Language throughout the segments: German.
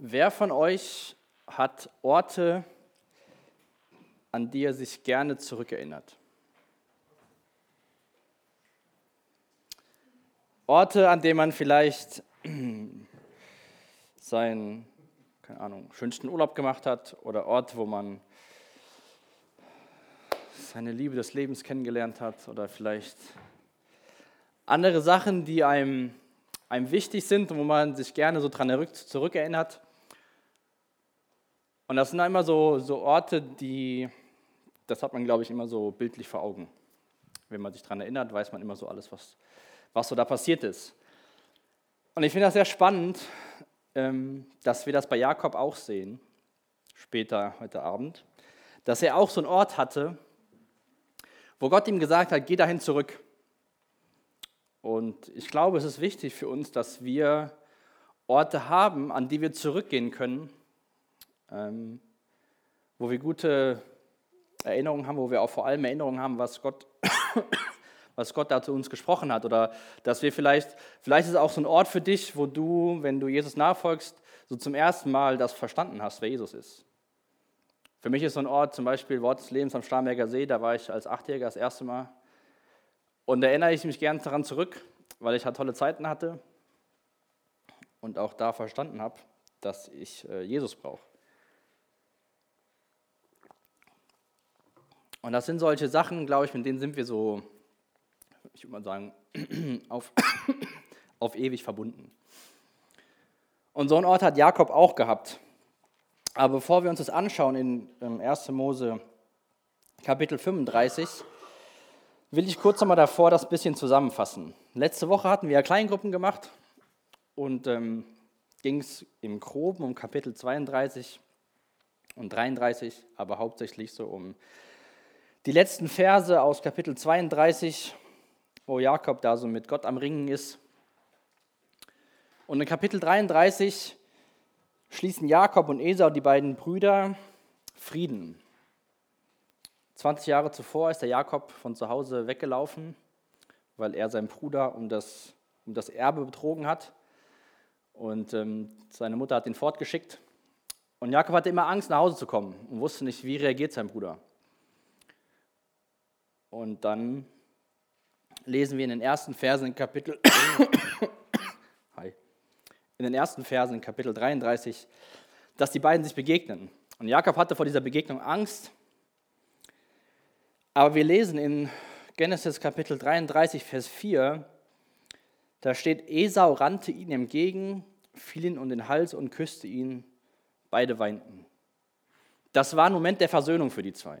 Wer von euch hat Orte, an die er sich gerne zurückerinnert? Orte, an denen man vielleicht seinen, keine Ahnung, schönsten Urlaub gemacht hat oder Orte, wo man seine Liebe des Lebens kennengelernt hat oder vielleicht andere Sachen, die einem, einem wichtig sind und wo man sich gerne so dran zurückerinnert. Und das sind immer so, so Orte, die, das hat man, glaube ich, immer so bildlich vor Augen. Wenn man sich daran erinnert, weiß man immer so alles, was, was so da passiert ist. Und ich finde das sehr spannend, ähm, dass wir das bei Jakob auch sehen, später heute Abend, dass er auch so einen Ort hatte, wo Gott ihm gesagt hat, geh dahin zurück. Und ich glaube, es ist wichtig für uns, dass wir Orte haben, an die wir zurückgehen können, ähm, wo wir gute Erinnerungen haben, wo wir auch vor allem Erinnerungen haben, was Gott, was Gott da zu uns gesprochen hat. Oder dass wir vielleicht, vielleicht ist es auch so ein Ort für dich, wo du, wenn du Jesus nachfolgst, so zum ersten Mal das verstanden hast, wer Jesus ist. Für mich ist so ein Ort zum Beispiel Wort des Lebens am Starnberger See, da war ich als Achtjähriger das erste Mal. Und da erinnere ich mich gern daran zurück, weil ich halt tolle Zeiten hatte und auch da verstanden habe, dass ich äh, Jesus brauche. Und das sind solche Sachen, glaube ich, mit denen sind wir so, ich würde mal sagen, auf, auf ewig verbunden. Und so einen Ort hat Jakob auch gehabt. Aber bevor wir uns das anschauen in 1. Mose Kapitel 35, will ich kurz nochmal davor das bisschen zusammenfassen. Letzte Woche hatten wir ja Kleingruppen gemacht und ähm, ging es im Groben um Kapitel 32 und 33, aber hauptsächlich so um die letzten Verse aus Kapitel 32, wo Jakob da so mit Gott am Ringen ist. Und in Kapitel 33 schließen Jakob und Esau, die beiden Brüder, Frieden. 20 Jahre zuvor ist der Jakob von zu Hause weggelaufen, weil er seinen Bruder um das, um das Erbe betrogen hat. Und ähm, seine Mutter hat ihn fortgeschickt. Und Jakob hatte immer Angst, nach Hause zu kommen und wusste nicht, wie reagiert sein Bruder. Und dann lesen wir in den ersten Versen in Kapitel, in den ersten Versen in Kapitel 33, dass die beiden sich begegnen. Und Jakob hatte vor dieser Begegnung Angst. Aber wir lesen in Genesis Kapitel 33, Vers 4, da steht, Esau rannte ihm entgegen, fiel ihn um den Hals und küsste ihn. Beide weinten. Das war ein Moment der Versöhnung für die zwei.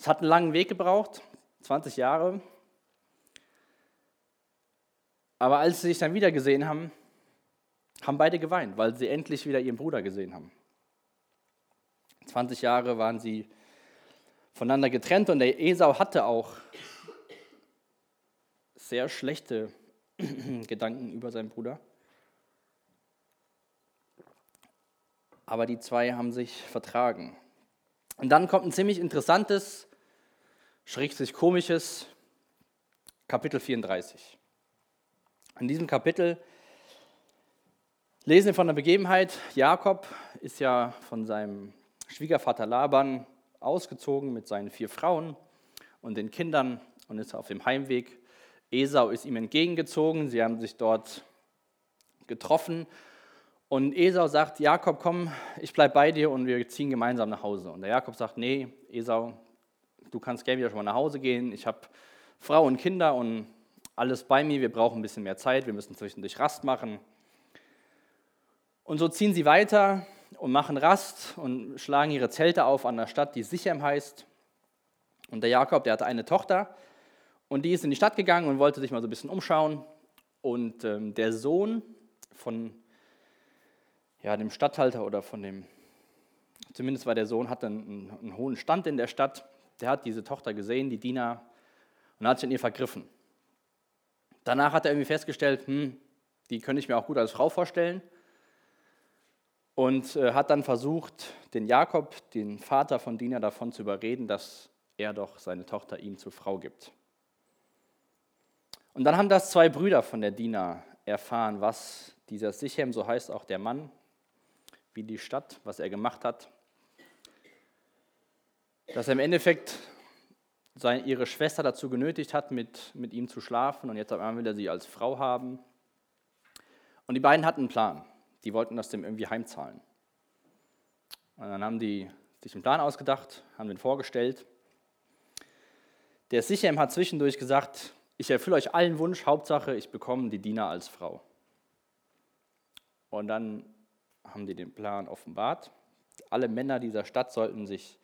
Es hat einen langen Weg gebraucht, 20 Jahre. Aber als sie sich dann wieder gesehen haben, haben beide geweint, weil sie endlich wieder ihren Bruder gesehen haben. 20 Jahre waren sie voneinander getrennt und der Esau hatte auch sehr schlechte Gedanken über seinen Bruder. Aber die zwei haben sich vertragen. Und dann kommt ein ziemlich interessantes, schrägstrich komisches Kapitel 34. In diesem Kapitel lesen wir von der Begebenheit, Jakob ist ja von seinem Schwiegervater Laban ausgezogen mit seinen vier Frauen und den Kindern und ist auf dem Heimweg. Esau ist ihm entgegengezogen, sie haben sich dort getroffen und Esau sagt, Jakob, komm, ich bleibe bei dir und wir ziehen gemeinsam nach Hause. Und der Jakob sagt, nee, Esau, du kannst gerne wieder schon mal nach Hause gehen. Ich habe Frau und Kinder und alles bei mir. Wir brauchen ein bisschen mehr Zeit. Wir müssen zwischendurch Rast machen. Und so ziehen sie weiter und machen Rast und schlagen ihre Zelte auf an der Stadt, die Sichem heißt. Und der Jakob, der hatte eine Tochter und die ist in die Stadt gegangen und wollte sich mal so ein bisschen umschauen. Und ähm, der Sohn von ja, dem Statthalter oder von dem, zumindest war der Sohn, hatte einen, einen hohen Stand in der Stadt. Der hat diese Tochter gesehen, die Diener, und hat sich an ihr vergriffen. Danach hat er irgendwie festgestellt, hm, die könnte ich mir auch gut als Frau vorstellen. Und äh, hat dann versucht, den Jakob, den Vater von Dina, davon zu überreden, dass er doch seine Tochter ihm zur Frau gibt. Und dann haben das zwei Brüder von der Dina erfahren, was dieser Sichem, so heißt auch der Mann, wie die Stadt, was er gemacht hat. Dass er im Endeffekt seine, ihre Schwester dazu genötigt hat, mit, mit ihm zu schlafen und jetzt auf einmal will er sie als Frau haben. Und die beiden hatten einen Plan. Die wollten das dem irgendwie heimzahlen. Und dann haben die sich einen Plan ausgedacht, haben den vorgestellt. Der Sichem hat zwischendurch gesagt, ich erfülle euch allen Wunsch, Hauptsache, ich bekomme die Diener als Frau. Und dann haben die den Plan offenbart. Alle Männer dieser Stadt sollten sich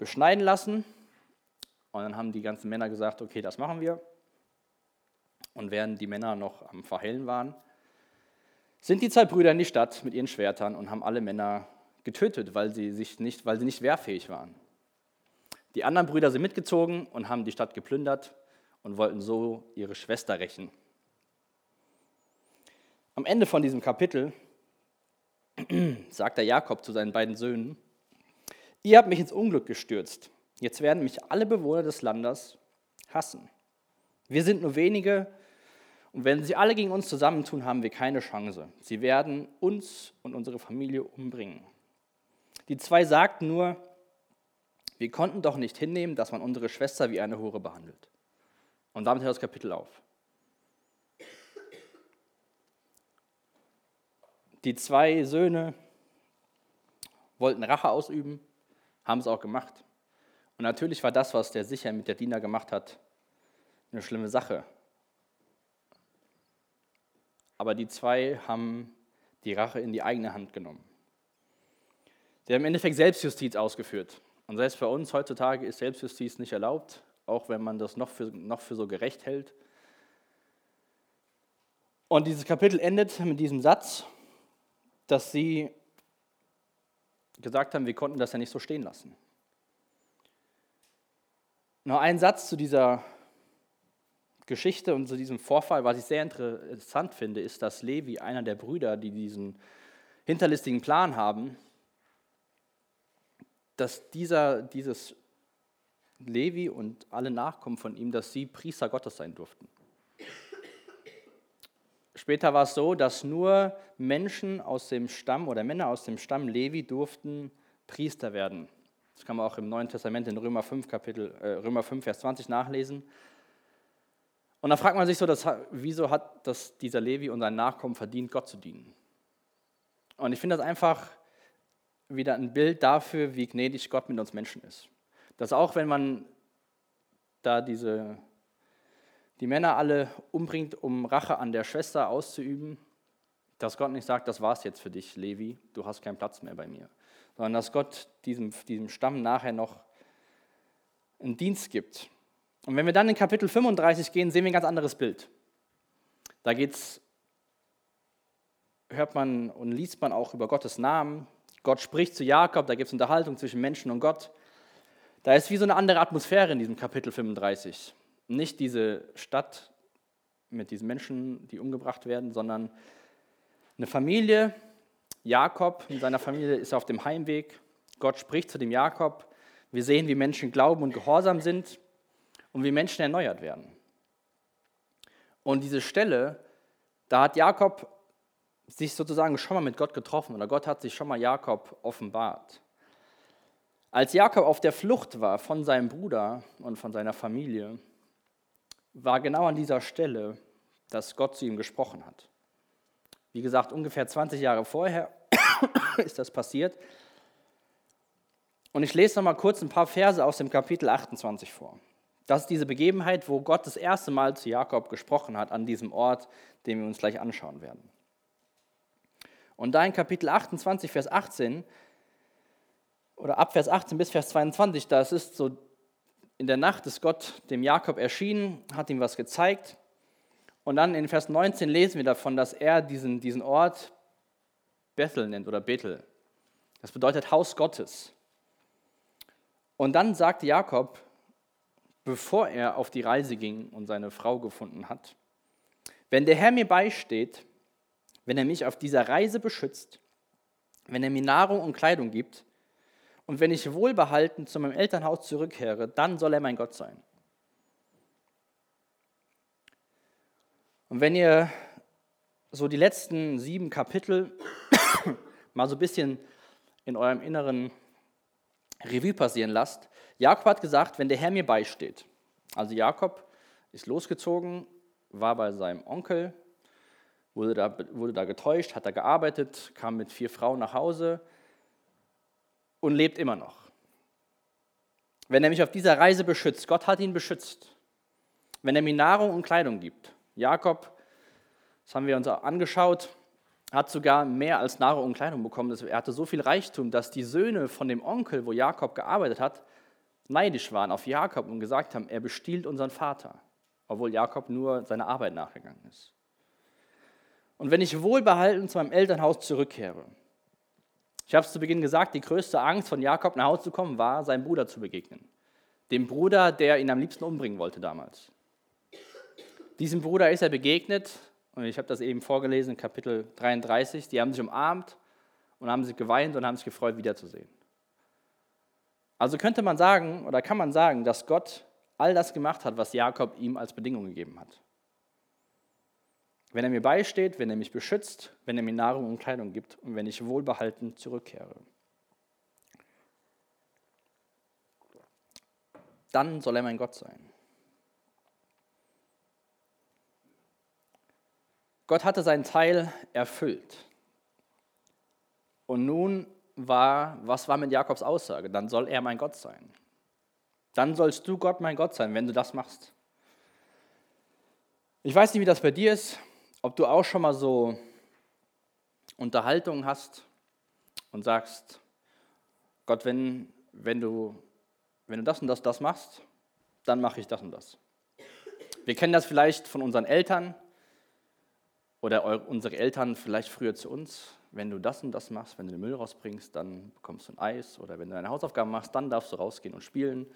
beschneiden lassen. Und dann haben die ganzen Männer gesagt, okay, das machen wir. Und während die Männer noch am Verhellen waren, sind die zwei Brüder in die Stadt mit ihren Schwertern und haben alle Männer getötet, weil sie, sich nicht, weil sie nicht wehrfähig waren. Die anderen Brüder sind mitgezogen und haben die Stadt geplündert und wollten so ihre Schwester rächen. Am Ende von diesem Kapitel sagt der Jakob zu seinen beiden Söhnen, ihr habt mich ins Unglück gestürzt, jetzt werden mich alle Bewohner des Landes hassen. Wir sind nur wenige und wenn sie alle gegen uns zusammentun, haben wir keine Chance. Sie werden uns und unsere Familie umbringen. Die zwei sagten nur, wir konnten doch nicht hinnehmen, dass man unsere Schwester wie eine Hure behandelt. Und damit hört das Kapitel auf. Die zwei Söhne wollten Rache ausüben, haben es auch gemacht. Und natürlich war das, was der Sicher mit der Diener gemacht hat, eine schlimme Sache. Aber die zwei haben die Rache in die eigene Hand genommen. Sie haben im Endeffekt Selbstjustiz ausgeführt. Und selbst bei uns heutzutage ist Selbstjustiz nicht erlaubt auch wenn man das noch für, noch für so gerecht hält. Und dieses Kapitel endet mit diesem Satz, dass sie gesagt haben, wir konnten das ja nicht so stehen lassen. Noch ein Satz zu dieser Geschichte und zu diesem Vorfall, was ich sehr interessant finde, ist, dass Levi, einer der Brüder, die diesen hinterlistigen Plan haben, dass dieser, dieses Levi und alle Nachkommen von ihm, dass sie Priester Gottes sein durften. Später war es so, dass nur Menschen aus dem Stamm oder Männer aus dem Stamm Levi durften Priester werden. Das kann man auch im Neuen Testament in Römer 5, Kapitel, äh, Römer 5 Vers 20 nachlesen. Und da fragt man sich so, dass, wieso hat das dieser Levi und sein Nachkommen verdient, Gott zu dienen? Und ich finde das einfach wieder ein Bild dafür, wie gnädig Gott mit uns Menschen ist dass auch wenn man da diese, die Männer alle umbringt, um Rache an der Schwester auszuüben, dass Gott nicht sagt, das war's jetzt für dich, Levi, du hast keinen Platz mehr bei mir, sondern dass Gott diesem, diesem Stamm nachher noch einen Dienst gibt. Und wenn wir dann in Kapitel 35 gehen, sehen wir ein ganz anderes Bild. Da geht's, hört man und liest man auch über Gottes Namen. Gott spricht zu Jakob, da gibt es Unterhaltung zwischen Menschen und Gott. Da ist wie so eine andere Atmosphäre in diesem Kapitel 35. Nicht diese Stadt mit diesen Menschen, die umgebracht werden, sondern eine Familie. Jakob mit seiner Familie ist auf dem Heimweg. Gott spricht zu dem Jakob. Wir sehen, wie Menschen glauben und gehorsam sind und wie Menschen erneuert werden. Und diese Stelle, da hat Jakob sich sozusagen schon mal mit Gott getroffen oder Gott hat sich schon mal Jakob offenbart. Als Jakob auf der Flucht war von seinem Bruder und von seiner Familie, war genau an dieser Stelle, dass Gott zu ihm gesprochen hat. Wie gesagt, ungefähr 20 Jahre vorher ist das passiert. Und ich lese noch mal kurz ein paar Verse aus dem Kapitel 28 vor. Das ist diese Begebenheit, wo Gott das erste Mal zu Jakob gesprochen hat, an diesem Ort, den wir uns gleich anschauen werden. Und da in Kapitel 28, Vers 18 oder ab Vers 18 bis Vers 22, da ist so, in der Nacht ist Gott dem Jakob erschienen, hat ihm was gezeigt. Und dann in Vers 19 lesen wir davon, dass er diesen, diesen Ort Bethel nennt oder Bethel. Das bedeutet Haus Gottes. Und dann sagt Jakob, bevor er auf die Reise ging und seine Frau gefunden hat, wenn der Herr mir beisteht, wenn er mich auf dieser Reise beschützt, wenn er mir Nahrung und Kleidung gibt, und wenn ich wohlbehalten zu meinem Elternhaus zurückkehre, dann soll er mein Gott sein. Und wenn ihr so die letzten sieben Kapitel mal so ein bisschen in eurem Inneren Revue passieren lasst. Jakob hat gesagt, wenn der Herr mir beisteht. Also Jakob ist losgezogen, war bei seinem Onkel, wurde da, wurde da getäuscht, hat da gearbeitet, kam mit vier Frauen nach Hause und lebt immer noch. Wenn er mich auf dieser Reise beschützt, Gott hat ihn beschützt, wenn er mir Nahrung und Kleidung gibt. Jakob, das haben wir uns auch angeschaut, hat sogar mehr als Nahrung und Kleidung bekommen. Er hatte so viel Reichtum, dass die Söhne von dem Onkel, wo Jakob gearbeitet hat, neidisch waren auf Jakob und gesagt haben, er bestiehlt unseren Vater, obwohl Jakob nur seiner Arbeit nachgegangen ist. Und wenn ich wohlbehalten zu meinem Elternhaus zurückkehre, ich habe es zu Beginn gesagt, die größte Angst von Jakob nach Hause zu kommen war, seinem Bruder zu begegnen. Dem Bruder, der ihn am liebsten umbringen wollte damals. Diesem Bruder ist er begegnet, und ich habe das eben vorgelesen in Kapitel 33. Die haben sich umarmt und haben sich geweint und haben sich gefreut, wiederzusehen. Also könnte man sagen, oder kann man sagen, dass Gott all das gemacht hat, was Jakob ihm als Bedingung gegeben hat. Wenn er mir beisteht, wenn er mich beschützt, wenn er mir Nahrung und Kleidung gibt und wenn ich wohlbehalten zurückkehre. Dann soll er mein Gott sein. Gott hatte seinen Teil erfüllt. Und nun war, was war mit Jakobs Aussage? Dann soll er mein Gott sein. Dann sollst du Gott mein Gott sein, wenn du das machst. Ich weiß nicht, wie das bei dir ist ob du auch schon mal so Unterhaltungen hast und sagst, Gott, wenn, wenn, du, wenn du das und das, das machst, dann mache ich das und das. Wir kennen das vielleicht von unseren Eltern oder unsere Eltern vielleicht früher zu uns. Wenn du das und das machst, wenn du den Müll rausbringst, dann bekommst du ein Eis. Oder wenn du deine Hausaufgaben machst, dann darfst du rausgehen und spielen.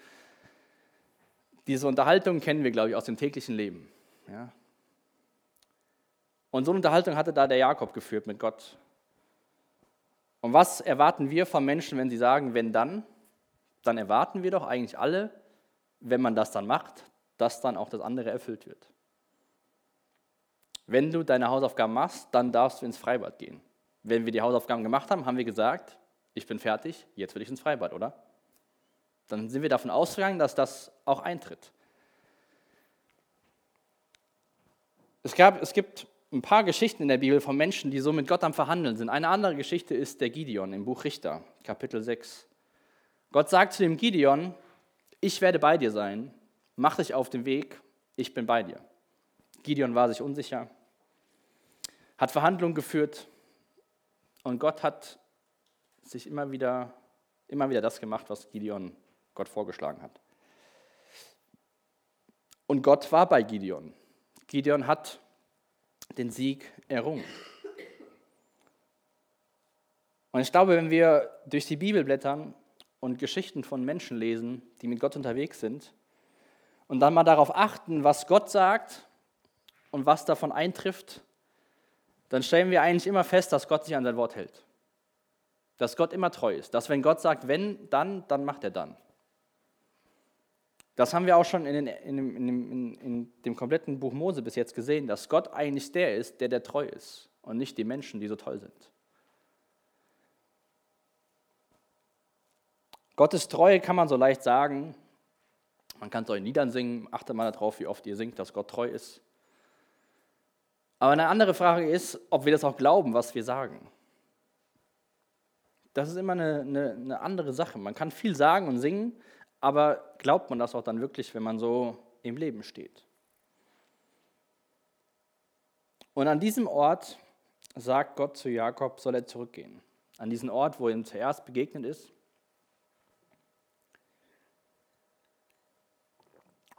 Diese Unterhaltung kennen wir, glaube ich, aus dem täglichen Leben. Ja? Und so eine Unterhaltung hatte da der Jakob geführt mit Gott. Und was erwarten wir von Menschen, wenn sie sagen, wenn dann? Dann erwarten wir doch eigentlich alle, wenn man das dann macht, dass dann auch das andere erfüllt wird. Wenn du deine Hausaufgaben machst, dann darfst du ins Freibad gehen. Wenn wir die Hausaufgaben gemacht haben, haben wir gesagt, ich bin fertig, jetzt will ich ins Freibad, oder? Dann sind wir davon ausgegangen, dass das auch eintritt. Es, gab, es gibt ein paar Geschichten in der Bibel von Menschen, die so mit Gott am Verhandeln sind. Eine andere Geschichte ist der Gideon im Buch Richter, Kapitel 6. Gott sagt zu dem Gideon, ich werde bei dir sein, mach dich auf den Weg, ich bin bei dir. Gideon war sich unsicher, hat Verhandlungen geführt und Gott hat sich immer wieder, immer wieder das gemacht, was Gideon Gott vorgeschlagen hat. Und Gott war bei Gideon. Gideon hat den Sieg errungen. Und ich glaube, wenn wir durch die Bibel blättern und Geschichten von Menschen lesen, die mit Gott unterwegs sind, und dann mal darauf achten, was Gott sagt und was davon eintrifft, dann stellen wir eigentlich immer fest, dass Gott sich an sein Wort hält. Dass Gott immer treu ist. Dass wenn Gott sagt, wenn, dann, dann macht er dann. Das haben wir auch schon in, den, in, dem, in, dem, in, dem, kompletten Buch Mose bis jetzt gesehen, dass Gott eigentlich der ist, der der treu ist und nicht die Menschen, die so toll sind. Gottes Treue kann man so leicht sagen. Man kann es euch Liedern singen. Achtet mal darauf, wie oft ihr singt, dass Gott treu ist. Aber eine andere Frage ist, ob wir das auch glauben, was wir sagen. Das ist immer eine, eine, eine andere Sache. Man kann viel sagen und singen, aber glaubt man das auch dann wirklich, wenn man so im Leben steht? Und an diesem Ort sagt Gott zu Jakob, soll er zurückgehen. An diesen Ort, wo er ihm zuerst begegnet ist.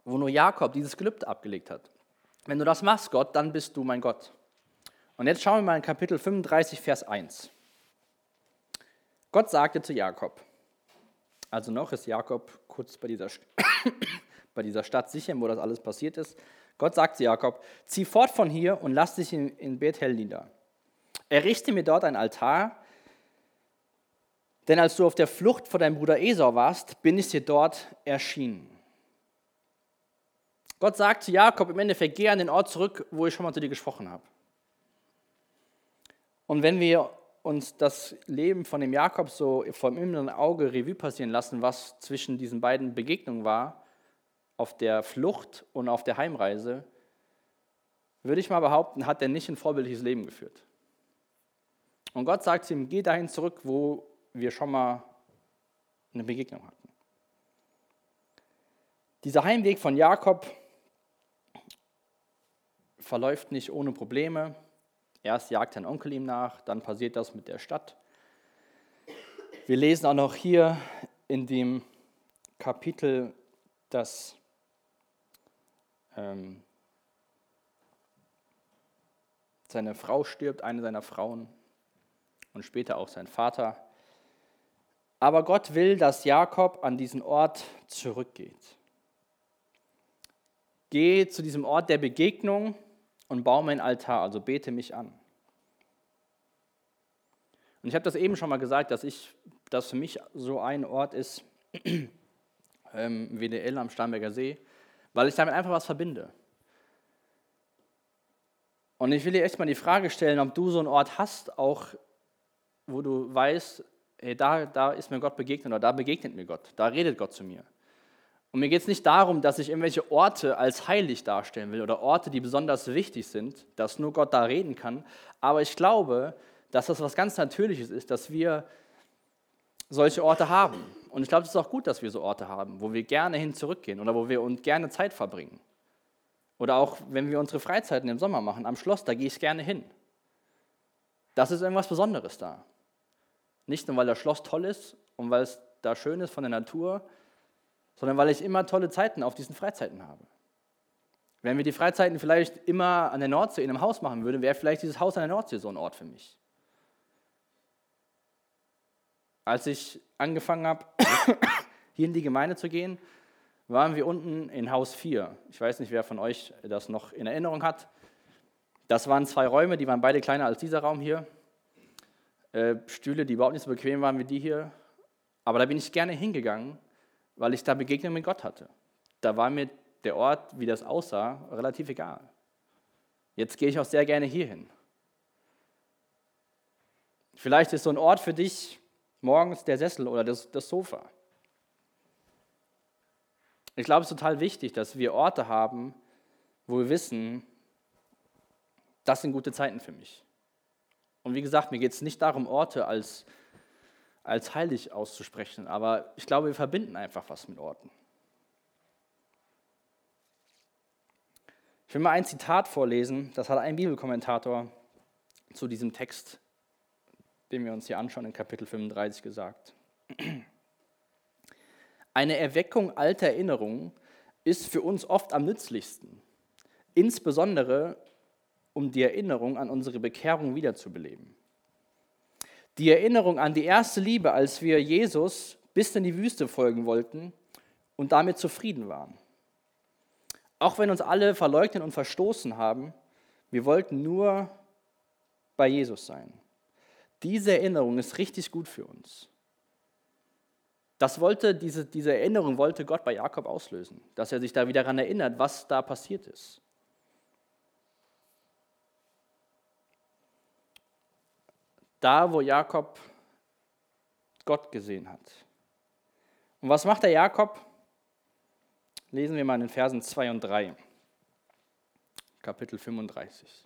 Wo nur Jakob dieses Gelübde abgelegt hat. Wenn du das machst, Gott, dann bist du mein Gott. Und jetzt schauen wir mal in Kapitel 35, Vers 1. Gott sagte zu Jakob, also noch ist Jakob kurz bei dieser, bei dieser Stadt sicher, wo das alles passiert ist. Gott sagt zu Jakob, zieh fort von hier und lass dich in, in Bethel nieder. Errichte mir dort ein Altar, denn als du auf der Flucht vor deinem Bruder Esau warst, bin ich dir dort erschienen. Gott sagt zu Jakob im Endeffekt, geh an den Ort zurück, wo ich schon mal zu dir gesprochen habe. Und wenn wir uns das Leben von dem Jakob so vom inneren Auge Revue passieren lassen, was zwischen diesen beiden Begegnungen war, auf der Flucht und auf der Heimreise, würde ich mal behaupten, hat er nicht ein vorbildliches Leben geführt. Und Gott sagt zu ihm, geh dahin zurück, wo wir schon mal eine Begegnung hatten. Dieser Heimweg von Jakob verläuft nicht ohne Probleme. Erst jagt sein Onkel ihm nach, dann passiert das mit der Stadt. Wir lesen auch noch hier in dem Kapitel, dass ähm, seine Frau stirbt, eine seiner Frauen und später auch sein Vater. Aber Gott will, dass Jakob an diesen Ort zurückgeht. Geh zu diesem Ort der Begegnung und baue mein Altar, also bete mich an. Und ich habe das eben schon mal gesagt, dass ich, dass für mich so ein Ort ist, ähm, WDL am Starnberger See, weil ich damit einfach was verbinde. Und ich will dir echt mal die Frage stellen, ob du so einen Ort hast, auch wo du weißt, hey, da, da ist mir Gott begegnet oder da begegnet mir Gott, da redet Gott zu mir. Und mir geht es nicht darum, dass ich irgendwelche Orte als heilig darstellen will oder Orte, die besonders wichtig sind, dass nur Gott da reden kann. Aber ich glaube, dass das was ganz Natürliches ist, dass wir solche Orte haben. Und ich glaube, es ist auch gut, dass wir so Orte haben, wo wir gerne hin zurückgehen oder wo wir uns gerne Zeit verbringen. Oder auch, wenn wir unsere Freizeiten im Sommer machen, am Schloss, da gehe ich gerne hin. Das ist irgendwas Besonderes da. Nicht nur, weil das Schloss toll ist und weil es da schön ist von der Natur, sondern weil ich immer tolle Zeiten auf diesen Freizeiten habe. Wenn wir die Freizeiten vielleicht immer an der Nordsee in einem Haus machen würden, wäre vielleicht dieses Haus an der Nordsee so ein Ort für mich. Als ich angefangen habe, hier in die Gemeinde zu gehen, waren wir unten in Haus 4. Ich weiß nicht, wer von euch das noch in Erinnerung hat. Das waren zwei Räume, die waren beide kleiner als dieser Raum hier. Äh, Stühle, die überhaupt nicht so bequem waren wie die hier. Aber da bin ich gerne hingegangen, weil ich da Begegnung mit Gott hatte. Da war mir der Ort, wie das aussah, relativ egal. Jetzt gehe ich auch sehr gerne hierhin. Vielleicht ist so ein Ort für dich morgens der Sessel oder das, das Sofa. Ich glaube, es ist total wichtig, dass wir Orte haben, wo wir wissen, das sind gute Zeiten für mich. Und wie gesagt, mir geht es nicht darum, Orte als als heilig auszusprechen, aber ich glaube, wir verbinden einfach was mit Orten. Ich will mal ein Zitat vorlesen, das hat ein Bibelkommentator zu diesem Text, den wir uns hier anschauen, in Kapitel 35 gesagt. Eine Erweckung alter Erinnerungen ist für uns oft am nützlichsten, insbesondere um die Erinnerung an unsere Bekehrung wiederzubeleben. Die Erinnerung an die erste Liebe, als wir Jesus bis in die Wüste folgen wollten und damit zufrieden waren. Auch wenn uns alle verleugnet und verstoßen haben, wir wollten nur bei Jesus sein. Diese Erinnerung ist richtig gut für uns. Das wollte, diese, diese Erinnerung wollte Gott bei Jakob auslösen, dass er sich da wieder daran erinnert, was da passiert ist. Da, wo Jakob Gott gesehen hat. Und was macht der Jakob? Lesen wir mal in den Versen 2 und 3, Kapitel 35.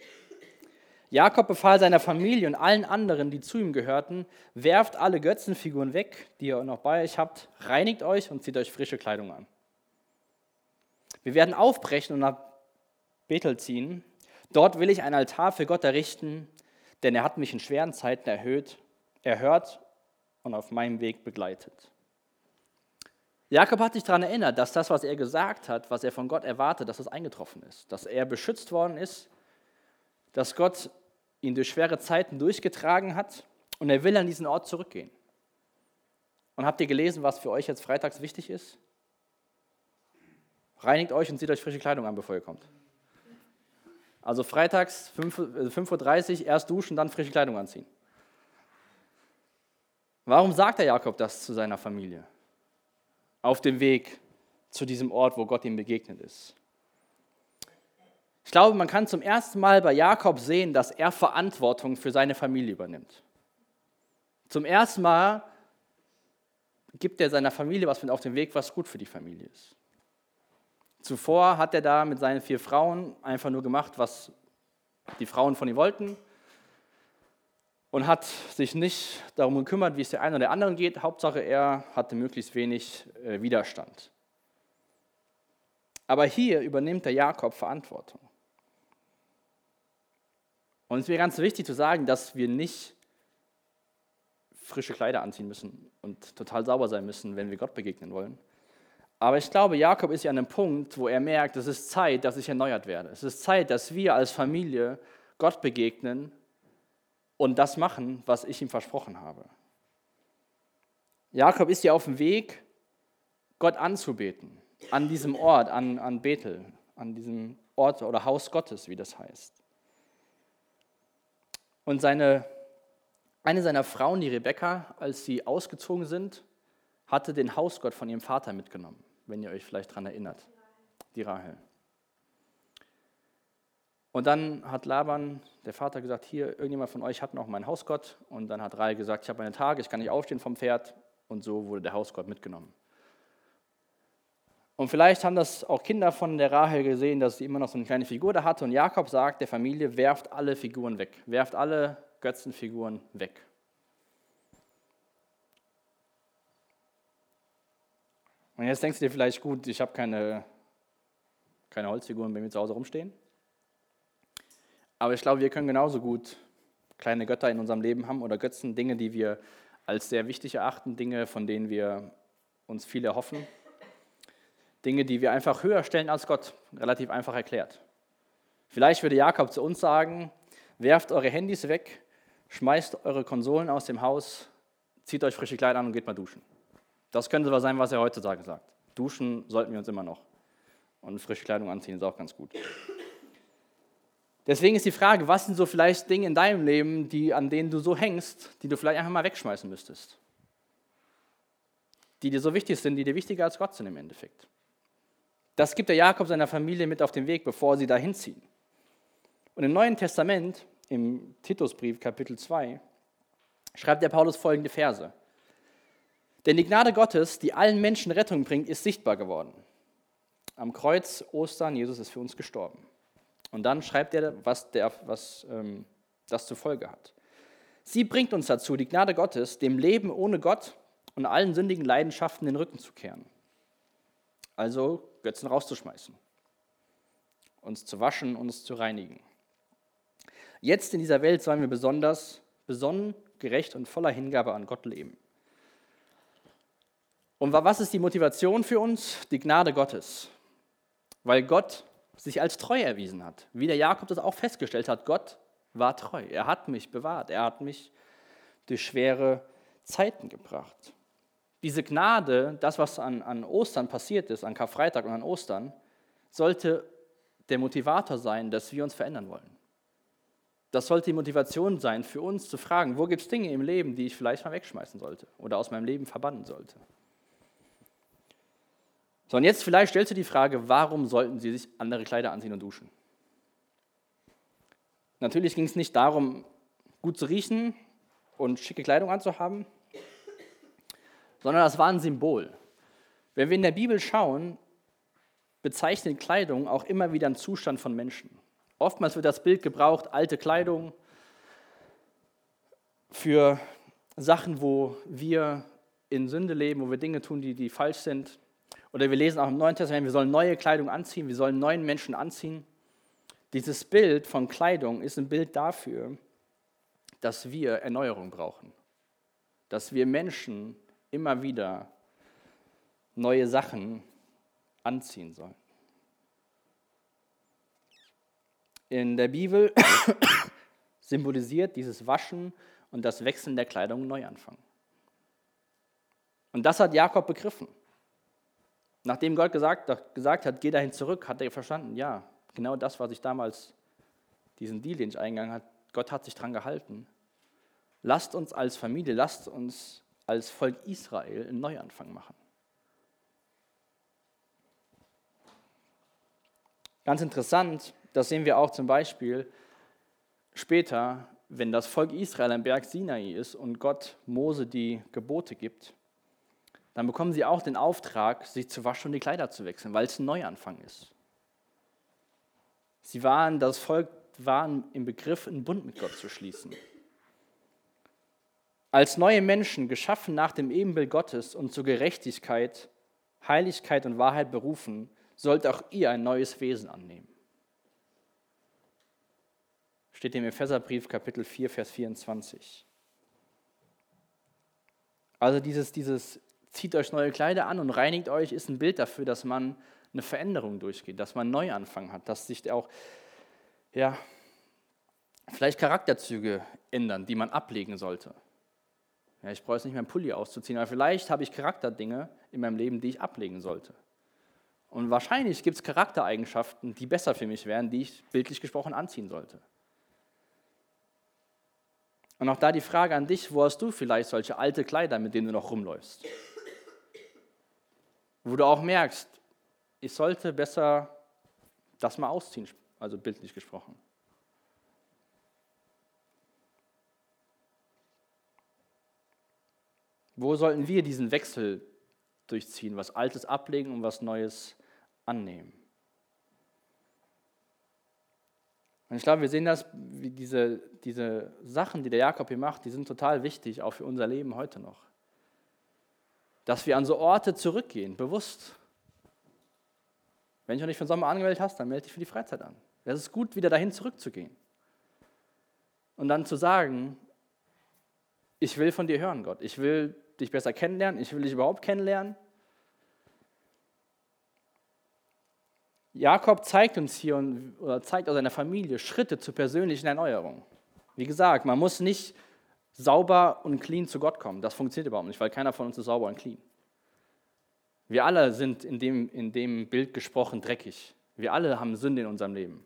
Jakob befahl seiner Familie und allen anderen, die zu ihm gehörten, werft alle Götzenfiguren weg, die ihr noch bei euch habt, reinigt euch und zieht euch frische Kleidung an. Wir werden aufbrechen und nach Bethel ziehen. Dort will ich ein Altar für Gott errichten, denn er hat mich in schweren Zeiten erhöht, erhört und auf meinem Weg begleitet. Jakob hat sich daran erinnert, dass das, was er gesagt hat, was er von Gott erwartet, dass das eingetroffen ist, dass er beschützt worden ist, dass Gott ihn durch schwere Zeiten durchgetragen hat und er will an diesen Ort zurückgehen. Und habt ihr gelesen, was für euch jetzt freitags wichtig ist? Reinigt euch und zieht euch frische Kleidung an, bevor ihr kommt. Also freitags 5.30 äh, Uhr erst duschen, dann frische Kleidung anziehen. Warum sagt der Jakob das zu seiner Familie? Auf dem Weg zu diesem Ort, wo Gott ihm begegnet ist. Ich glaube, man kann zum ersten Mal bei Jakob sehen, dass er Verantwortung für seine Familie übernimmt. Zum ersten Mal gibt er seiner Familie was mit auf den Weg, was gut für die Familie ist. Zuvor hat er da mit seinen vier Frauen einfach nur gemacht, was die Frauen von ihm wollten und hat sich nicht darum gekümmert, wie es der einen oder der anderen geht. Hauptsache, er hatte möglichst wenig äh, Widerstand. Aber hier übernimmt der Jakob Verantwortung. Und es mir ganz wichtig zu sagen, dass wir nicht frische Kleider anziehen müssen und total sauber sein müssen, wenn wir Gott begegnen wollen. Aber ich glaube, Jakob ist ja an einem Punkt, wo er merkt, es ist Zeit, dass ich erneuert werde. Es ist Zeit, dass wir als Familie Gott begegnen und das machen, was ich ihm versprochen habe. Jakob ist ja auf dem Weg, Gott anzubeten, an diesem Ort, an, an Bethel, an diesem Ort oder Haus Gottes, wie das heißt. Und seine eine seiner Frauen, die Rebekka, als sie ausgezogen sind, hatte den Hausgott von ihrem Vater mitgenommen, wenn ihr euch vielleicht daran erinnert, die Rahel. Und dann hat Laban, der Vater, gesagt, hier, irgendjemand von euch hat noch meinen Hausgott. Und dann hat Rahel gesagt, ich habe meine Tage, ich kann nicht aufstehen vom Pferd. Und so wurde der Hausgott mitgenommen. Und vielleicht haben das auch Kinder von der Rahel gesehen, dass sie immer noch so eine kleine Figur da hatte. Und Jakob sagt der Familie, werft alle Figuren weg. Werft alle Götzenfiguren weg. Und jetzt denkst du dir vielleicht, gut, ich habe keine, keine Holzfiguren bei mir zu Hause rumstehen. Aber ich glaube, wir können genauso gut kleine Götter in unserem Leben haben oder Götzen, Dinge, die wir als sehr wichtig erachten, Dinge, von denen wir uns viel erhoffen. Dinge, die wir einfach höher stellen als Gott, relativ einfach erklärt. Vielleicht würde Jakob zu uns sagen, werft eure Handys weg schmeißt eure Konsolen aus dem Haus, zieht euch frische Kleider an und geht mal duschen. Das könnte aber sein, was er heutzutage sagt. Duschen sollten wir uns immer noch. Und frische Kleidung anziehen ist auch ganz gut. Deswegen ist die Frage, was sind so vielleicht Dinge in deinem Leben, die, an denen du so hängst, die du vielleicht einfach mal wegschmeißen müsstest? Die dir so wichtig sind, die dir wichtiger als Gott sind im Endeffekt. Das gibt der Jakob seiner Familie mit auf den Weg, bevor sie dahin ziehen. Und im Neuen Testament im Titusbrief Kapitel 2 schreibt der Paulus folgende Verse. Denn die Gnade Gottes, die allen Menschen Rettung bringt, ist sichtbar geworden. Am Kreuz Ostern, Jesus ist für uns gestorben. Und dann schreibt er, was, der, was ähm, das zur Folge hat. Sie bringt uns dazu, die Gnade Gottes, dem Leben ohne Gott und allen sündigen Leidenschaften den Rücken zu kehren. Also Götzen rauszuschmeißen, uns zu waschen, uns zu reinigen. Jetzt in dieser Welt sollen wir besonders besonnen, gerecht und voller Hingabe an Gott leben. Und was ist die Motivation für uns? Die Gnade Gottes. Weil Gott sich als treu erwiesen hat. Wie der Jakob das auch festgestellt hat, Gott war treu. Er hat mich bewahrt. Er hat mich durch schwere Zeiten gebracht. Diese Gnade, das, was an, an Ostern passiert ist, an Karfreitag und an Ostern, sollte der Motivator sein, dass wir uns verändern wollen. Das sollte die Motivation sein, für uns zu fragen, wo gibt es Dinge im Leben, die ich vielleicht mal wegschmeißen sollte oder aus meinem Leben verbannen sollte. So, und jetzt vielleicht stellst du die Frage, warum sollten sie sich andere Kleider anziehen und duschen? Natürlich ging es nicht darum, gut zu riechen und schicke Kleidung anzuhaben, sondern das war ein Symbol. Wenn wir in der Bibel schauen, bezeichnet Kleidung auch immer wieder einen Zustand von Menschen. Oftmals wird das Bild gebraucht, alte Kleidung für Sachen, wo wir in Sünde leben, wo wir Dinge tun, die, die falsch sind. Oder wir lesen auch im Neuen Testament, wir sollen neue Kleidung anziehen, wir sollen neuen Menschen anziehen. Dieses Bild von Kleidung ist ein Bild dafür, dass wir Erneuerung brauchen. Dass wir Menschen immer wieder neue Sachen anziehen sollen. in der Bibel symbolisiert dieses Waschen und das Wechseln der Kleidung Neuanfang. Und das hat Jakob begriffen. Nachdem Gott gesagt, gesagt hat, geh dahin zurück, hat er verstanden, ja, genau das, was ich damals, diesen Deal, den ich eingegangen habe, Gott hat sich daran gehalten. Lasst uns als Familie, lasst uns als Volk Israel einen Neuanfang machen. Ganz interessant, das sehen wir auch zum Beispiel später, wenn das Volk Israel am Berg Sinai ist und Gott Mose die Gebote gibt, dann bekommen sie auch den Auftrag, sich zu waschen und die Kleider zu wechseln, weil es ein Neuanfang ist. Sie waren, das Volk waren im Begriff, einen Bund mit Gott zu schließen. Als neue Menschen, geschaffen nach dem Ebenbild Gottes und zur Gerechtigkeit, Heiligkeit und Wahrheit berufen, sollt auch ihr ein neues Wesen annehmen. Steht im Epheserbrief Kapitel 4, Vers 24. Also dieses, dieses zieht euch neue Kleider an und reinigt euch, ist ein Bild dafür, dass man eine Veränderung durchgeht, dass man einen Neuanfang hat, dass sich auch, ja, vielleicht Charakterzüge ändern, die man ablegen sollte. Ja, ich brauche jetzt nicht meinen Pulli auszuziehen, aber vielleicht habe ich Charakterdinge in meinem Leben, die ich ablegen sollte. Und wahrscheinlich gibt es Charaktereigenschaften, die besser für mich wären, die ich bildlich gesprochen anziehen sollte. Und auch da die Frage an dich, wo hast du vielleicht solche alte Kleider, mit denen du noch rumläufst? Wo du auch merkst, ich sollte besser das mal ausziehen, also bildlich gesprochen. Wo sollten wir diesen Wechsel durchziehen, was Altes ablegen und was Neues annehmen. Und ich glaube, wir sehen das, wie diese, diese Sachen, die der Jakob hier macht, die sind total wichtig, auch für unser Leben heute noch. Dass wir an so Orte zurückgehen, bewusst. Wenn du dich für den Sommer angemeldet hast, dann melde dich für die Freizeit an. Es ist gut, wieder dahin zurückzugehen. Und dann zu sagen, ich will von dir hören, Gott. Ich will dich besser kennenlernen. Ich will dich überhaupt kennenlernen. Jakob zeigt uns hier oder zeigt aus seiner Familie Schritte zur persönlichen Erneuerung. Wie gesagt, man muss nicht sauber und clean zu Gott kommen. Das funktioniert überhaupt nicht, weil keiner von uns ist sauber und clean. Wir alle sind in dem, in dem Bild gesprochen dreckig. Wir alle haben Sünde in unserem Leben.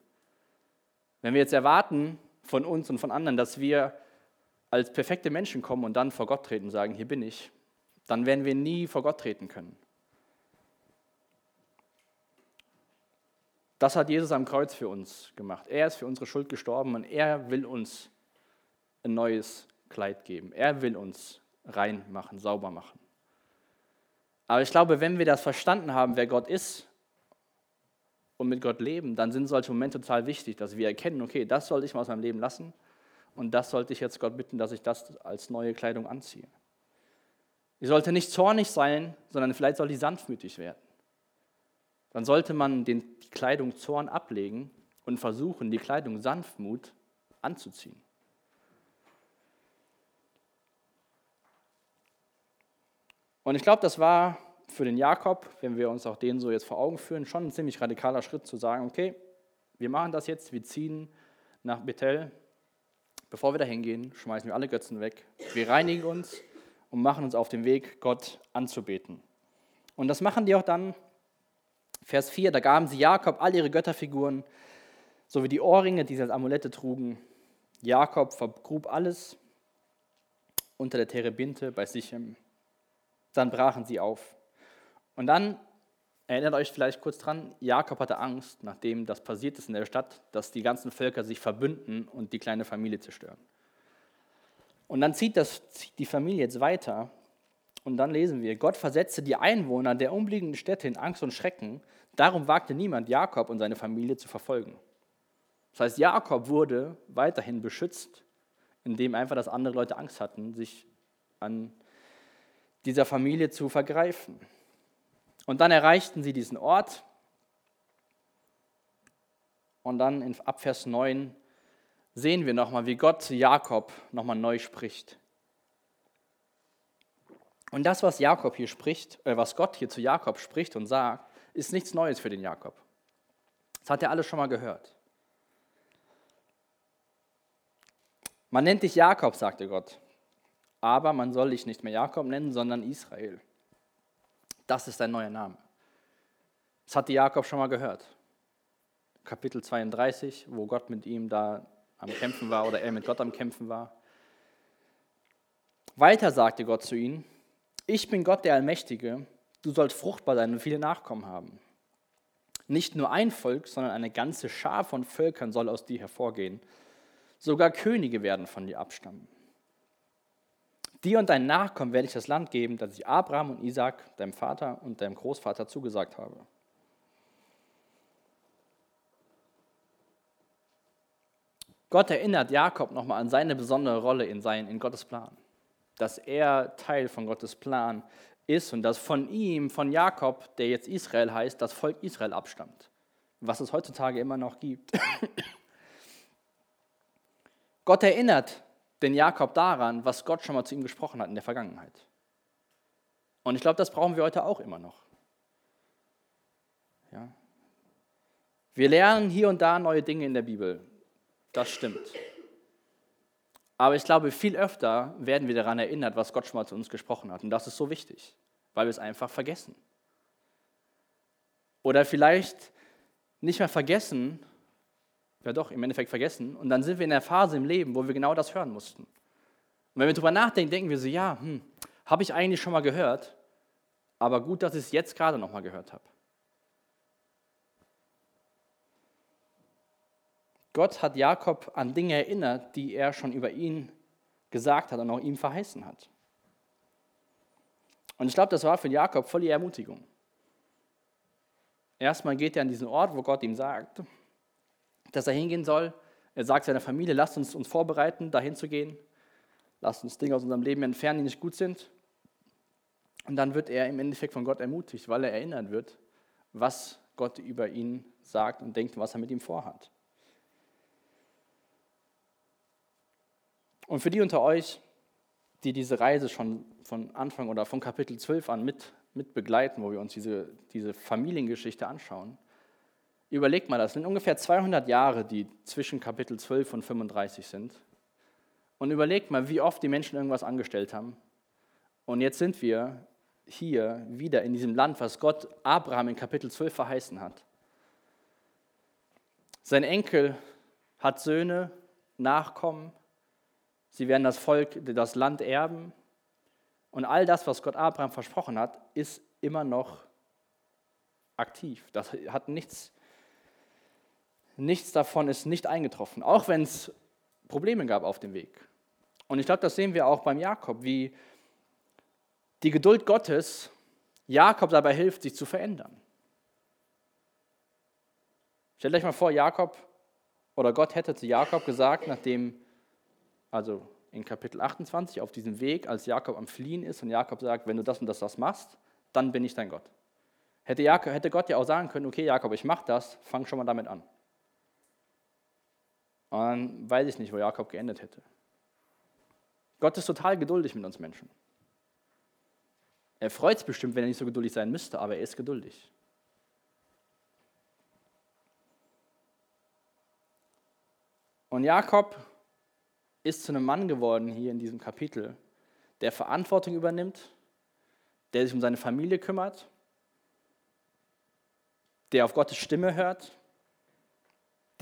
Wenn wir jetzt erwarten von uns und von anderen, dass wir als perfekte Menschen kommen und dann vor Gott treten und sagen, hier bin ich, dann werden wir nie vor Gott treten können. Das hat Jesus am Kreuz für uns gemacht. Er ist für unsere Schuld gestorben und er will uns ein neues Kleid geben. Er will uns rein machen, sauber machen. Aber ich glaube, wenn wir das verstanden haben, wer Gott ist und mit Gott leben, dann sind solche Momente total wichtig, dass wir erkennen, okay, das sollte ich mal aus meinem Leben lassen und das sollte ich jetzt Gott bitten, dass ich das als neue Kleidung anziehe. Ich sollte nicht zornig sein, sondern vielleicht soll ich sanftmütig werden dann sollte man den, die Kleidung Zorn ablegen und versuchen, die Kleidung Sanftmut anzuziehen. Und ich glaube, das war für den Jakob, wenn wir uns auch den so jetzt vor Augen führen, schon ein ziemlich radikaler Schritt zu sagen, okay, wir machen das jetzt, wir ziehen nach Bethel, bevor wir da hingehen, schmeißen wir alle Götzen weg, wir reinigen uns und machen uns auf den Weg, Gott anzubeten. Und das machen die auch dann Vers 4, da gaben sie Jakob all ihre Götterfiguren sowie die Ohrringe, die sie als Amulette trugen. Jakob vergrub alles unter der Terebinte bei Sichem. Dann brachen sie auf. Und dann, erinnert euch vielleicht kurz dran, Jakob hatte Angst, nachdem das passiert ist in der Stadt, dass die ganzen Völker sich verbünden und die kleine Familie zerstören. Und dann zieht, das, zieht die Familie jetzt weiter und dann lesen wir, Gott versetzte die Einwohner der umliegenden Städte in Angst und Schrecken. Darum wagte niemand, Jakob und seine Familie zu verfolgen. Das heißt, Jakob wurde weiterhin beschützt, indem einfach, dass andere Leute Angst hatten, sich an dieser Familie zu vergreifen. Und dann erreichten sie diesen Ort. Und dann in Abvers 9 sehen wir nochmal, wie Gott zu Jakob nochmal neu spricht. Und das, was Jakob hier spricht, äh, was Gott hier zu Jakob spricht und sagt, ist nichts Neues für den Jakob. Das hat er alles schon mal gehört. Man nennt dich Jakob, sagte Gott, aber man soll dich nicht mehr Jakob nennen, sondern Israel. Das ist dein neuer Name. Das hatte Jakob schon mal gehört. Kapitel 32, wo Gott mit ihm da am Kämpfen war oder er mit Gott am Kämpfen war. Weiter sagte Gott zu ihnen, ich bin Gott der Allmächtige, du sollst fruchtbar sein und viele Nachkommen haben. Nicht nur ein Volk, sondern eine ganze Schar von Völkern soll aus dir hervorgehen. Sogar Könige werden von dir abstammen. Dir und deinen Nachkommen werde ich das Land geben, das ich Abraham und Isaac, deinem Vater und deinem Großvater zugesagt habe. Gott erinnert Jakob nochmal an seine besondere Rolle in, sein, in Gottes Plan. Dass er Teil von Gottes Plan ist und dass von ihm, von Jakob, der jetzt Israel heißt, das Volk Israel abstammt. Was es heutzutage immer noch gibt. Gott erinnert den Jakob daran, was Gott schon mal zu ihm gesprochen hat in der Vergangenheit. Und ich glaube, das brauchen wir heute auch immer noch. Ja. Wir lernen hier und da neue Dinge in der Bibel. Das stimmt. Aber ich glaube, viel öfter werden wir daran erinnert, was Gott schon mal zu uns gesprochen hat. Und das ist so wichtig, weil wir es einfach vergessen. Oder vielleicht nicht mehr vergessen, ja doch, im Endeffekt vergessen. Und dann sind wir in der Phase im Leben, wo wir genau das hören mussten. Und wenn wir darüber nachdenken, denken wir so, ja, hm, habe ich eigentlich schon mal gehört, aber gut, dass ich es jetzt gerade noch mal gehört habe. Gott hat Jakob an Dinge erinnert, die er schon über ihn gesagt hat und auch ihm verheißen hat. Und ich glaube, das war für Jakob voll die Ermutigung. Erstmal geht er an diesen Ort, wo Gott ihm sagt, dass er hingehen soll. Er sagt seiner Familie, lasst uns uns vorbereiten, dahin zu gehen. Lasst uns Dinge aus unserem Leben entfernen, die nicht gut sind. Und dann wird er im Endeffekt von Gott ermutigt, weil er erinnert wird, was Gott über ihn sagt und denkt, was er mit ihm vorhat. Und für die unter euch, die diese Reise schon von Anfang oder von Kapitel 12 an mit, mit begleiten, wo wir uns diese, diese Familiengeschichte anschauen, überlegt mal, das sind ungefähr 200 Jahre, die zwischen Kapitel 12 und 35 sind. Und überlegt mal, wie oft die Menschen irgendwas angestellt haben. Und jetzt sind wir hier wieder in diesem Land, was Gott Abraham in Kapitel 12 verheißen hat. Sein Enkel hat Söhne, Nachkommen, Sie werden das Volk, das Land erben. Und all das, was Gott Abraham versprochen hat, ist immer noch aktiv. Das hat nichts, nichts davon ist nicht eingetroffen, auch wenn es Probleme gab auf dem Weg. Und ich glaube, das sehen wir auch beim Jakob, wie die Geduld Gottes Jakob dabei hilft, sich zu verändern. Stellt euch mal vor, Jakob oder Gott hätte zu Jakob gesagt, nachdem also in Kapitel 28 auf diesem Weg, als Jakob am Fliehen ist und Jakob sagt, wenn du das und das, das machst, dann bin ich dein Gott. Hätte, Jakob, hätte Gott ja auch sagen können, okay Jakob, ich mache das, fang schon mal damit an. Und dann weiß ich nicht, wo Jakob geendet hätte. Gott ist total geduldig mit uns Menschen. Er freut sich bestimmt, wenn er nicht so geduldig sein müsste, aber er ist geduldig. Und Jakob ist zu einem Mann geworden hier in diesem Kapitel, der Verantwortung übernimmt, der sich um seine Familie kümmert, der auf Gottes Stimme hört,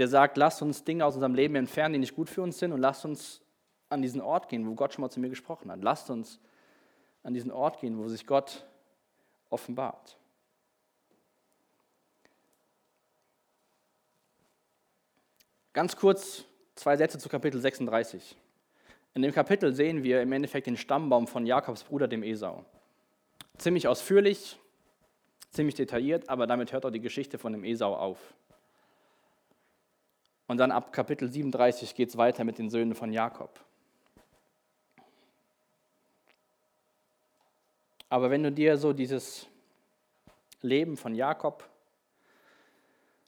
der sagt, lasst uns Dinge aus unserem Leben entfernen, die nicht gut für uns sind und lasst uns an diesen Ort gehen, wo Gott schon mal zu mir gesprochen hat. Lasst uns an diesen Ort gehen, wo sich Gott offenbart. Ganz kurz Zwei Sätze zu Kapitel 36. In dem Kapitel sehen wir im Endeffekt den Stammbaum von Jakobs Bruder, dem Esau. Ziemlich ausführlich, ziemlich detailliert, aber damit hört auch die Geschichte von dem Esau auf. Und dann ab Kapitel 37 geht es weiter mit den Söhnen von Jakob. Aber wenn du dir so dieses Leben von Jakob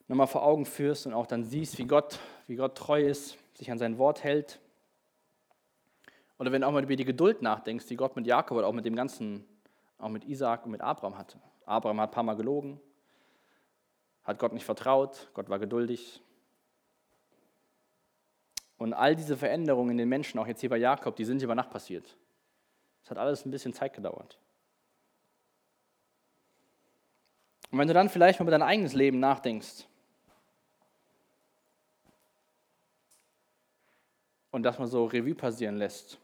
nochmal vor Augen führst und auch dann siehst, wie Gott, wie Gott treu ist, sich an sein Wort hält. Oder wenn du auch mal über die Geduld nachdenkst, die Gott mit Jakob oder auch mit dem ganzen, auch mit Isaac und mit Abraham hatte. Abraham hat ein paar Mal gelogen, hat Gott nicht vertraut, Gott war geduldig. Und all diese Veränderungen in den Menschen, auch jetzt hier bei Jakob, die sind über Nacht passiert. Es hat alles ein bisschen Zeit gedauert. Und wenn du dann vielleicht mal über dein eigenes Leben nachdenkst, und das mal so Revue passieren lässt.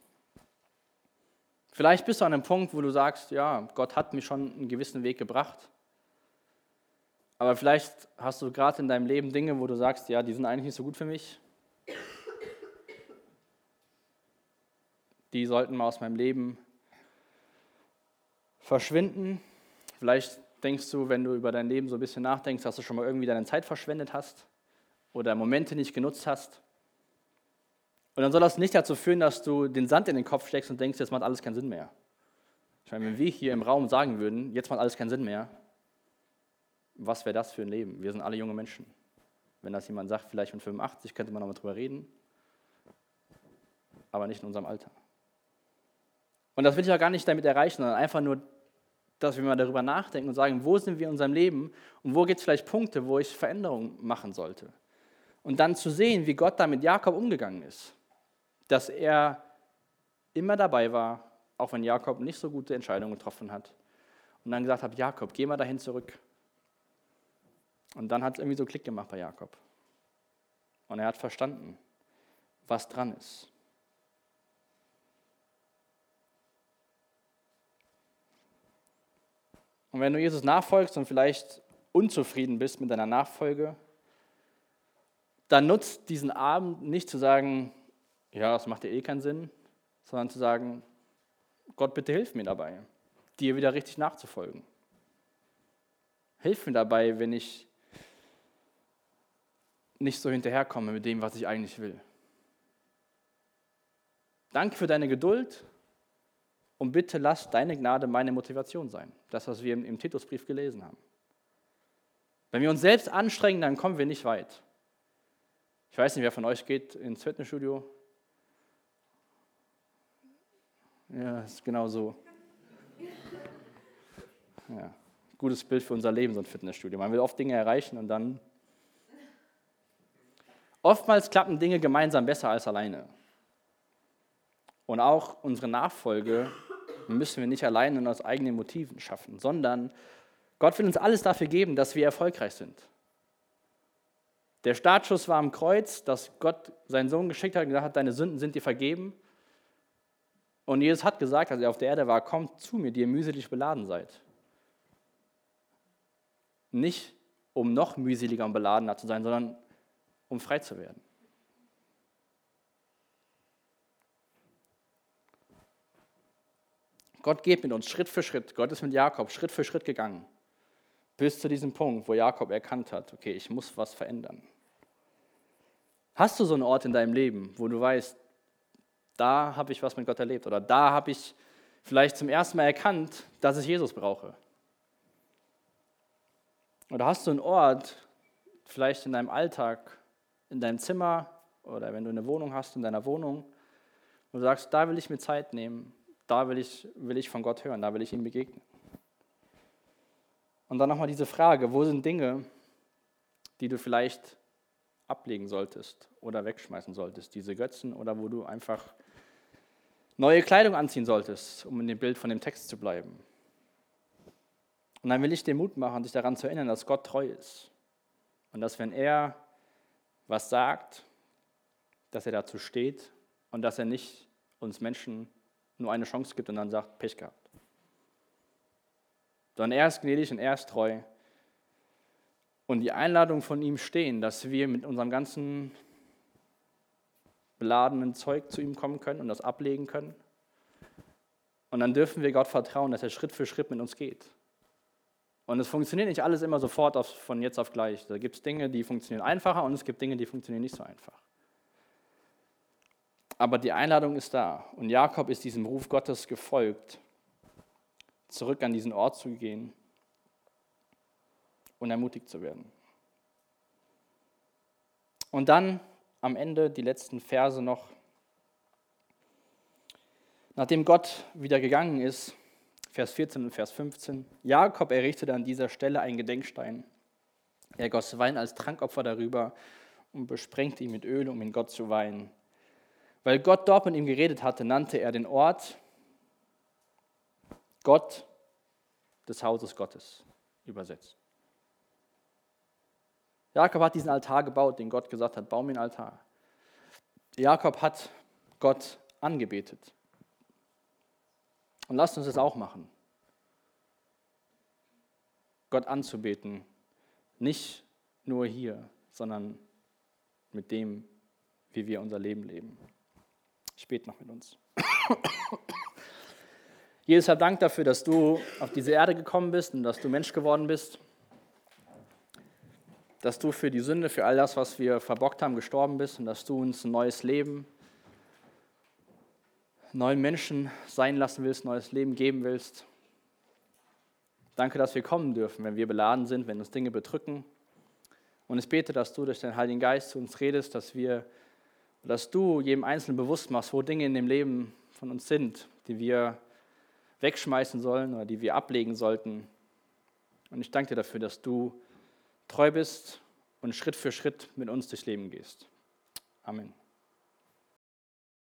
Vielleicht bist du an einem Punkt, wo du sagst, ja, Gott hat mich schon einen gewissen Weg gebracht. Aber vielleicht hast du gerade in deinem Leben Dinge, wo du sagst, ja, die sind eigentlich nicht so gut für mich. Die sollten mal aus meinem Leben verschwinden. Vielleicht denkst du, wenn du über dein Leben so ein bisschen nachdenkst, dass du schon mal irgendwie deine Zeit verschwendet hast oder Momente nicht genutzt hast. Und dann soll das nicht dazu führen, dass du den Sand in den Kopf steckst und denkst, jetzt macht alles keinen Sinn mehr. Ich meine, wenn wir hier im Raum sagen würden, jetzt macht alles keinen Sinn mehr, was wäre das für ein Leben? Wir sind alle junge Menschen. Wenn das jemand sagt, vielleicht mit 85, könnte man noch mal drüber reden, aber nicht in unserem Alter. Und das will ich auch gar nicht damit erreichen, sondern einfach nur, dass wir mal darüber nachdenken und sagen, wo sind wir in unserem Leben und wo gibt es vielleicht Punkte, wo ich Veränderungen machen sollte. Und dann zu sehen, wie Gott da mit Jakob umgegangen ist. Dass er immer dabei war, auch wenn Jakob nicht so gute Entscheidungen getroffen hat. Und dann gesagt hat, Jakob, geh mal dahin zurück. Und dann hat es irgendwie so Klick gemacht bei Jakob. Und er hat verstanden, was dran ist. Und wenn du Jesus nachfolgst und vielleicht unzufrieden bist mit deiner Nachfolge, dann nutzt diesen Abend nicht zu sagen, ja, das macht ja eh keinen Sinn, sondern zu sagen, Gott, bitte hilf mir dabei, dir wieder richtig nachzufolgen. Hilf mir dabei, wenn ich nicht so hinterherkomme mit dem, was ich eigentlich will. Danke für deine Geduld und bitte lass deine Gnade meine Motivation sein. Das, was wir im Titusbrief gelesen haben. Wenn wir uns selbst anstrengen, dann kommen wir nicht weit. Ich weiß nicht, wer von euch geht ins Fitnessstudio. Ja, ist genau so. Ja, gutes Bild für unser Leben, so ein Fitnessstudio. Man will oft Dinge erreichen und dann. Oftmals klappen Dinge gemeinsam besser als alleine. Und auch unsere Nachfolge müssen wir nicht alleine und aus eigenen Motiven schaffen, sondern Gott will uns alles dafür geben, dass wir erfolgreich sind. Der Startschuss war am Kreuz, dass Gott seinen Sohn geschickt hat und gesagt hat, deine Sünden sind dir vergeben. Und Jesus hat gesagt, als er auf der Erde war, kommt zu mir, die ihr mühselig beladen seid. Nicht um noch mühseliger und beladener zu sein, sondern um frei zu werden. Gott geht mit uns Schritt für Schritt. Gott ist mit Jakob Schritt für Schritt gegangen. Bis zu diesem Punkt, wo Jakob erkannt hat, okay, ich muss was verändern. Hast du so einen Ort in deinem Leben, wo du weißt, da habe ich was mit Gott erlebt oder da habe ich vielleicht zum ersten Mal erkannt, dass ich Jesus brauche? Oder hast du einen Ort, vielleicht in deinem Alltag, in deinem Zimmer oder wenn du eine Wohnung hast, in deiner Wohnung, wo du sagst, da will ich mir Zeit nehmen, da will ich, will ich von Gott hören, da will ich ihm begegnen. Und dann nochmal diese Frage, wo sind Dinge, die du vielleicht ablegen solltest oder wegschmeißen solltest, diese Götzen, oder wo du einfach neue Kleidung anziehen solltest, um in dem Bild von dem Text zu bleiben. Und dann will ich dir Mut machen, dich daran zu erinnern, dass Gott treu ist. Und dass wenn er was sagt, dass er dazu steht und dass er nicht uns Menschen nur eine Chance gibt und dann sagt, Pech gehabt. Sondern er ist gnädig und er ist treu. Und die Einladung von ihm stehen, dass wir mit unserem ganzen beladenen Zeug zu ihm kommen können und das ablegen können. Und dann dürfen wir Gott vertrauen, dass er Schritt für Schritt mit uns geht. Und es funktioniert nicht alles immer sofort von jetzt auf gleich. Da gibt es Dinge, die funktionieren einfacher und es gibt Dinge, die funktionieren nicht so einfach. Aber die Einladung ist da. Und Jakob ist diesem Ruf Gottes gefolgt, zurück an diesen Ort zu gehen und ermutigt zu werden. Und dann am Ende die letzten Verse noch. Nachdem Gott wieder gegangen ist, Vers 14 und Vers 15, Jakob errichtete an dieser Stelle einen Gedenkstein. Er goss Wein als Trankopfer darüber und besprengte ihn mit Öl, um ihn Gott zu weihen. Weil Gott dort mit ihm geredet hatte, nannte er den Ort Gott des Hauses Gottes übersetzt. Jakob hat diesen Altar gebaut, den Gott gesagt hat, bau mir einen Altar. Jakob hat Gott angebetet. Und lasst uns das auch machen. Gott anzubeten Nicht nur hier, sondern mit dem, wie wir unser Leben leben. Bete noch mit uns. Jesus, hab Dank dafür, dass du auf diese Erde gekommen bist und dass du Mensch geworden bist. Dass du für die Sünde, für all das, was wir verbockt haben, gestorben bist und dass du uns ein neues Leben, neuen Menschen sein lassen willst, neues Leben geben willst. Danke, dass wir kommen dürfen, wenn wir beladen sind, wenn uns Dinge bedrücken. Und ich bete, dass du durch deinen Heiligen Geist zu uns redest, dass wir, dass du jedem Einzelnen bewusst machst, wo Dinge in dem Leben von uns sind, die wir wegschmeißen sollen oder die wir ablegen sollten. Und ich danke dir dafür, dass du treu bist und Schritt für Schritt mit uns durchs Leben gehst. Amen.